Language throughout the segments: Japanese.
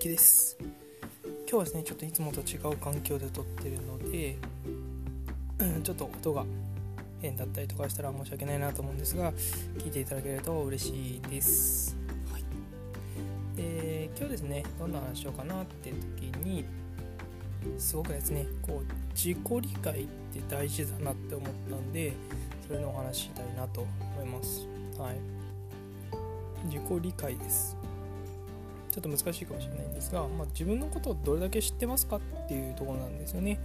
きです。今日はですねちょっといつもと違う環境で撮ってるので、うん、ちょっと音が変だったりとかしたら申し訳ないなと思うんですが聞いていただけると嬉しいです、はい、で今日ですねどんな話しようかなって時にすごくですねこう自己理解って大事だなって思ったんでそれのお話ししたいなと思います。はい。自己理解ですちょっと難しいかもしれないんですが、まあ、自分のことをどれだけ知ってますかっていうところなんですよね。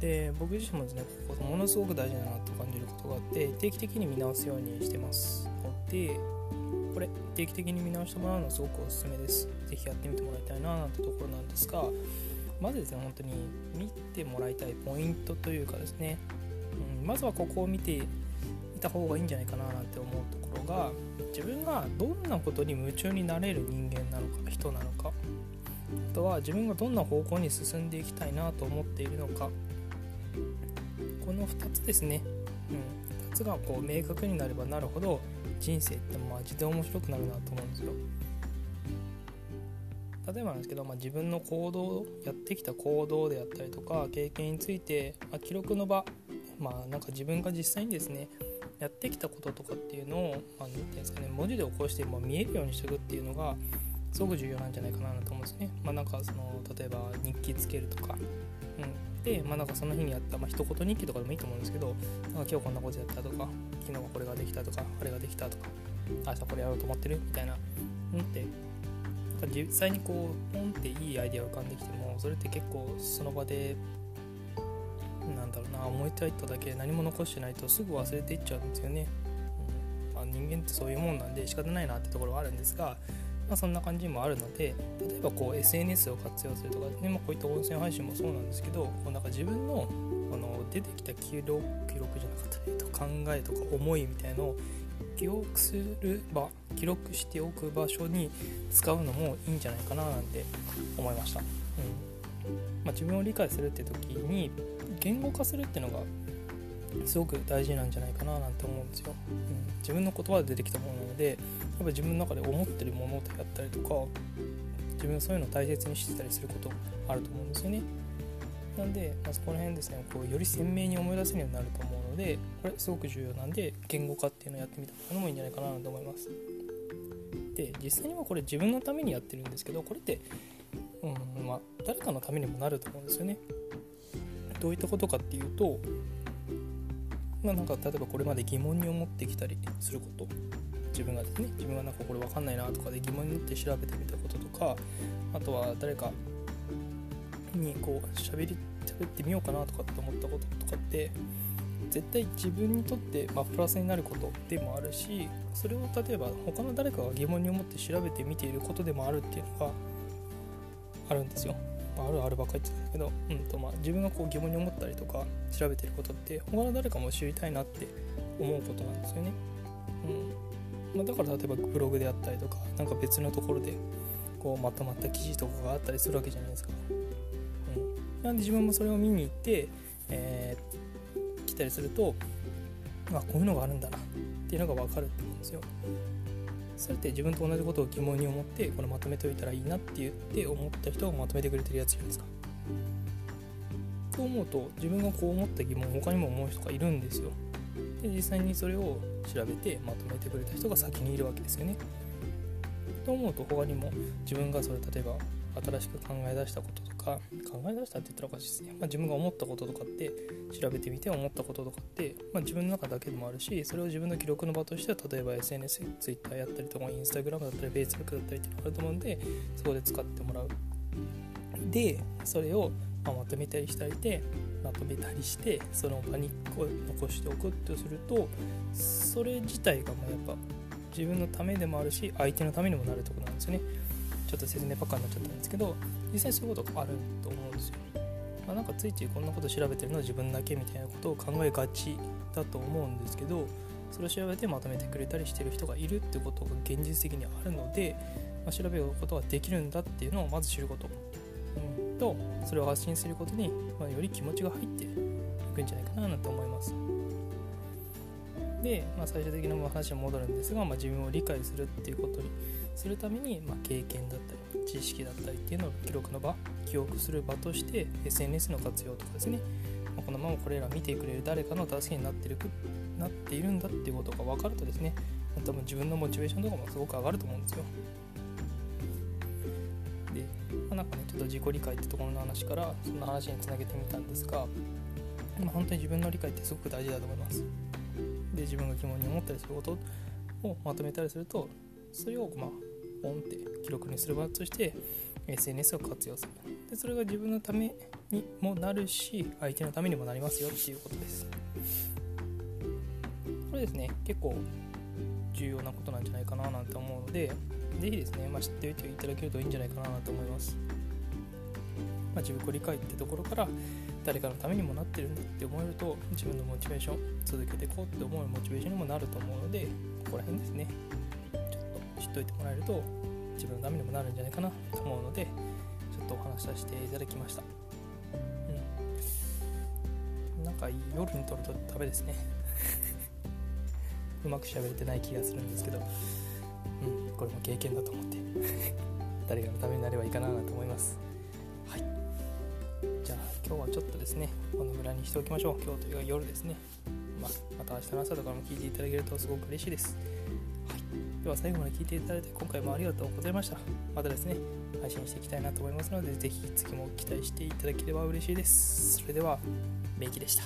で僕自身もですねここものすごく大事だなと感じることがあって定期的に見直すようにしてます。でこれ定期的に見直してもらうのすごくおすすめです。是非やってみてもらいたいななんてところなんですがまずですね本当に見てもらいたいポイントというかですね、うん、まずはここを見ていた方がいいんじゃないかななんて思うところががどんなことに夢中になれる人間なのか人なのかあとは自分がどんな方向に進んでいきたいなと思っているのかこの2つですね、うん、2つがこう明確になればなるほど人生ってマジで面白くなるなと思うんですよ。例えばなんですけど、まあ、自分の行動やってきた行動であったりとか経験について、まあ、記録の場まあなんか自分が実際にですねやってきたこととかっていうのを、まあ、ていうんですかね文字で起こして、まあ、見えるようにしていくっていうのがすごく重要なんじゃないかなと思うんですね。まあ、なんかその例えば日記つけるとか、うん、で、まあ、なんかその日にやった、まあ、一言日記とかでもいいと思うんですけどなんか今日こんなことやったとか昨日はこれができたとかあれができたとか明日これやろうと思ってる？みたいな。うん。って実際にこうポンっていいアイデアが浮かんできてもそれって結構その場でなんだろうな思いついただけ何も残してないとすぐ忘れていっちゃうんですよね、うん。まあ、人間ってそういうもんなんで仕方ないなってところはあるんですが、まあ、そんな感じもあるので例えばこう SNS を活用するとか、ねまあ、こういった音声配信もそうなんですけどこうなんか自分のあの出てきた記録記録じゃなかった、えっと、考えとか思いみたいのを記憶する場記録しておく場所に使うのもいいんじゃないかななんて思いました、うん。まあ、自分を理解するって時に言語化するっていうのがすごく大事なんじゃないかななんて思うんですよ、うん、自分の言葉で出てきたものなのでやっぱ自分の中で思ってるものであったりとか自分はそういうのを大切にしてたりすることあると思うんですよね。なんで、まあ、そこら辺ですねこうより鮮明に思い出せるようになると思うのでこれすごく重要なんで言語化っていうのをやってみたのもいいんじゃないかなと思います。で実際にはこれ自分のためにやってるんですけどこれって、うんまあ、誰かのためにもなると思うんですよね。どういったことかっていうと、まあ、なんか例えばこれまで疑問に思ってきたりすること。自分がですね自分がなんかこれ分かんないなとかで疑問になって調べてみたこととかあとは誰かにこう喋り喋ってみようかなとかって思ったこととかって絶対自分にとって、まあ、プラスになることでもあるしそれを例えば他の誰かが疑問に思って調べてみていることでもあるっていうのがあるんですよ。まあ、あるあるばっかり言ってたけど、うんとまあ、自分がこう疑問に思ったりとか調べてることって他の誰かも知りたいなって思うことなんですよね。うんまあ、だから例えばブログであったりとか何か別のところでこうまとまった記事とかがあったりするわけじゃないですか。うん、なんで自分もそれを見に行って、えー、来たりするとあこういうのがあるんだなっていうのが分かるって思うんですよ。それって自分と同じことを疑問に思ってこれまとめておいたらいいなって言って思った人がまとめてくれてるやつじゃないですか？と思うと自分がこう思った疑問他にも思う人がいるんですよ。で実際にそれを調べてまとめてくれた人が先にいるわけですよね。と思うと他にも自分がそれ例えば新しく考え出したこととか考え出したって言ったらおかしいですね、まあ、自分が思ったこととかって調べてみて思ったこととかって、まあ、自分の中だけでもあるしそれを自分の記録の場としては例えば SNS、Twitter やったりとか Instagram だったり Facebook だったりっていうのがあると思うんでそこで使ってもらう。でそれをままとめたりしたりでまとめたりしてその場に残しておくとするとそれ自体がまあやっぱ自分のためでもあるし相手のためにもなるところなんですよね。ょっと説明ばっかになっちゃったんですけど実際そういうことがあると思うんですよ、まあ、なんかついついこんなこと調べてるのは自分だけみたいなことを考えがちだと思うんですけどそれを調べてまとめてくれたりしてる人がいるってことが現実的にあるので、まあ、調べることができるんだっていうのをまず知ること、うん、とそれを発信することに、まあ、より気持ちが入っていくんじゃないかななんて思います。で、まあ、最終的な話は戻るんですが、まあ、自分を理解するっていうことにするために、まあ、経験だったり知識だったりっていうのを記録の場記憶する場として SNS の活用とかですね、まあ、このままこれら見てくれる誰かの助けになってるなっているんだっていうことが分かるとですね多分自分のモチベーションとかもすごく上がると思うんですよ。で、まあ、なんかねちょっと自己理解ってところの話からそんな話につなげてみたんですが、まあ、本当に自分の理解ってすごく大事だと思います。で自分が疑問に思ったりすることをまとめたりするとそれをまあポンって記録にする場として SNS を活用する。でそれが自分のためにもなるし相手のためにもなりますよっていうことです。これですね結構重要なことなんじゃないかななんて思うので是非ですね、まあ、知っておいていただけるといいんじゃないかなと思います、まあ、自分理解ってところから誰かのためにもなってるんだって思えると自分のモチベーション続けていこうって思うモチベーションにもなると思うのでここら辺ですね。と知っておいてもらえると自分のためにもなるんじゃないかなと思うのでちょっとお話しさせていただきました。うん。なんか夜に撮るとダメですね。うまく喋れてない気がするんですけど、うん、これも経験だと思って 誰かのためになればいいかなと思います。はい。じゃあ今日はちょっとですねこのぐらいにしておきましょう。今日というか夜ですね、まあ、また明日の朝とかも聞いていただけるとすごく嬉しいです、では最後まで聞いていただいて今回もありがとうございました。またですね配信していきたいなと思いますので是非次も期待していただければ嬉しいです。それではメイキでした。